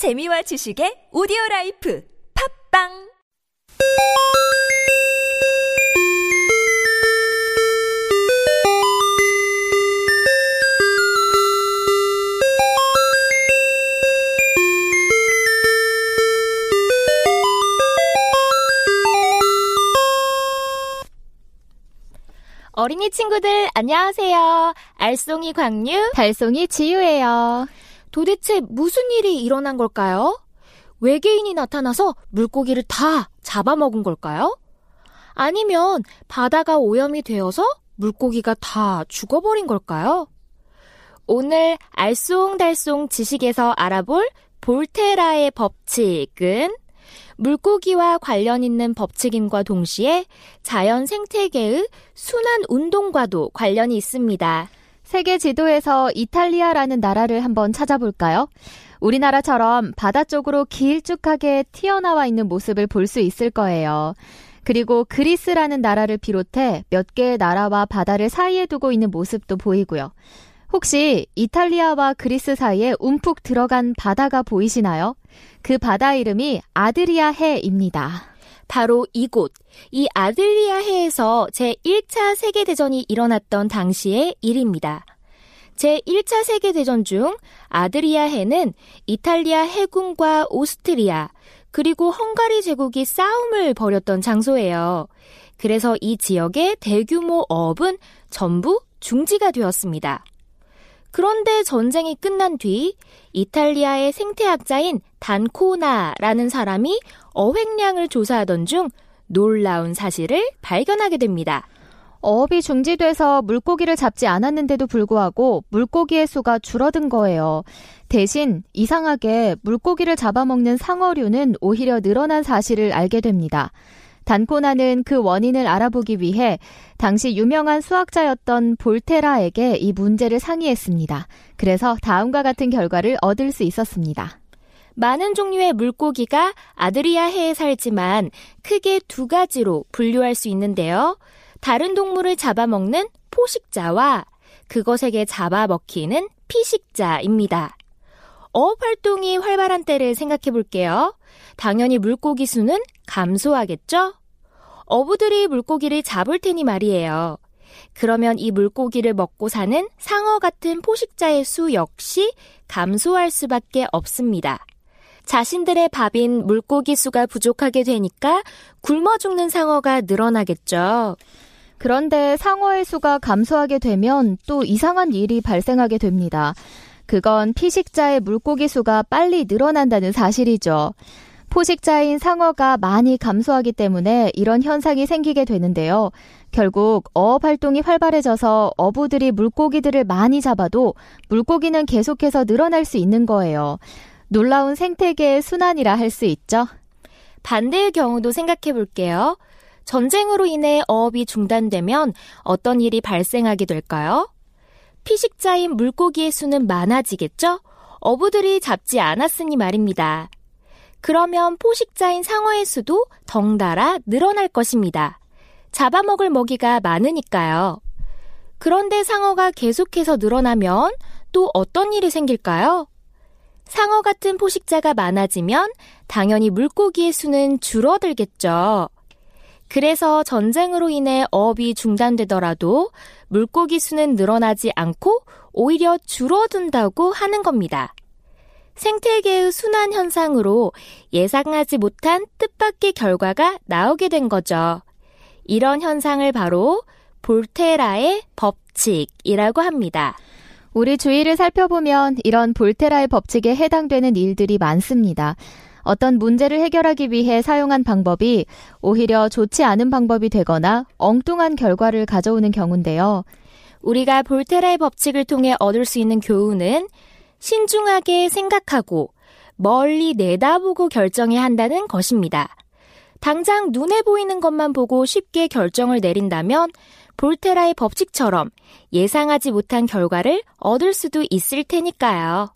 재미와 지식의 오디오 라이프 팝빵 어린이 친구들 안녕하세요. 알송이 광유, 달송이 지유예요. 도대체 무슨 일이 일어난 걸까요? 외계인이 나타나서 물고기를 다 잡아먹은 걸까요? 아니면 바다가 오염이 되어서 물고기가 다 죽어버린 걸까요? 오늘 알쏭달쏭 지식에서 알아볼 볼테라의 법칙은 물고기와 관련 있는 법칙임과 동시에 자연 생태계의 순환 운동과도 관련이 있습니다. 세계 지도에서 이탈리아라는 나라를 한번 찾아볼까요? 우리나라처럼 바다 쪽으로 길쭉하게 튀어나와 있는 모습을 볼 수 있을 거예요. 그리고 그리스라는 나라를 비롯해 몇 개의 나라와 바다를 사이에 두고 있는 모습도 보이고요. 혹시 이탈리아와 그리스 사이에 움푹 들어간 바다가 보이시나요? 그 바다 이름이 아드리아 해입니다. 바로 이곳, 이 아들리아 해에서 제1차 세계대전이 일어났던 당시의 일입니다. 제1차 세계대전 중 아드리아 해는 이탈리아 해군과 오스트리아, 그리고 헝가리 제국이 싸움을 벌였던 장소예요. 그래서 이 지역의 대규모 어업은 전부 중지가 되었습니다. 그런데 전쟁이 끝난 뒤 이탈리아의 생태학자인 단코나라는 사람이 어획량을 조사하던 중 놀라운 사실을 발견하게 됩니다. 어업이 중지돼서 물고기를 잡지 않았는데도 불구하고 물고기의 수가 줄어든 거예요. 대신 이상하게 물고기를 잡아먹는 상어류는 오히려 늘어난 사실을 알게 됩니다. 단코나는 그 원인을 알아보기 위해 당시 유명한 수학자였던 볼테라에게 이 문제를 상의했습니다. 그래서 다음과 같은 결과를 얻을 수 있었습니다. 많은 종류의 물고기가 아드리아해에 살지만 크게 두 가지로 분류할 수 있는데요. 다른 동물을 잡아먹는 포식자와 그것에게 잡아먹히는 피식자입니다. 어업 활동이 활발한 때를 생각해 볼게요. 당연히 물고기 수는 감소하겠죠? 어부들이 물고기를 잡을 테니 말이에요. 그러면 이 물고기를 먹고 사는 상어 같은 포식자의 수 역시 감소할 수밖에 없습니다. 자신들의 밥인 물고기 수가 부족하게 되니까 굶어 죽는 상어가 늘어나겠죠. 그런데 상어의 수가 감소하게 되면 또 이상한 일이 발생하게 됩니다. 그건 피식자의 물고기 수가 빨리 늘어난다는 사실이죠. 포식자인 상어가 많이 감소하기 때문에 이런 현상이 생기게 되는데요. 결국 어업 활동이 활발해져서 어부들이 물고기들을 많이 잡아도 물고기는 계속해서 늘어날 수 있는 거예요. 놀라운 생태계의 순환이라 할 수 있죠. 반대의 경우도 생각해 볼게요. 전쟁으로 인해 어업이 중단되면 어떤 일이 발생하게 될까요? 피식자인 물고기의 수는 많아지겠죠? 어부들이 잡지 않았으니 말입니다. 그러면 포식자인 상어의 수도 덩달아 늘어날 것입니다. 잡아먹을 먹이가 많으니까요. 그런데 상어가 계속해서 늘어나면 또 어떤 일이 생길까요? 상어 같은 포식자가 많아지면 당연히 물고기의 수는 줄어들겠죠. 그래서 전쟁으로 인해 어업이 중단되더라도 물고기 수는 늘어나지 않고 오히려 줄어든다고 하는 겁니다. 생태계의 순환 현상으로 예상하지 못한 뜻밖의 결과가 나오게 된 거죠. 이런 현상을 바로 볼테라의 법칙이라고 합니다. 우리 주위를 살펴보면 이런 볼테라의 법칙에 해당되는 일들이 많습니다. 어떤 문제를 해결하기 위해 사용한 방법이 오히려 좋지 않은 방법이 되거나 엉뚱한 결과를 가져오는 경우인데요. 우리가 볼테라의 법칙을 통해 얻을 수 있는 교훈은 신중하게 생각하고 멀리 내다보고 결정해야 한다는 것입니다. 당장 눈에 보이는 것만 보고 쉽게 결정을 내린다면 볼테라의 법칙처럼 예상하지 못한 결과를 얻을 수도 있을 테니까요.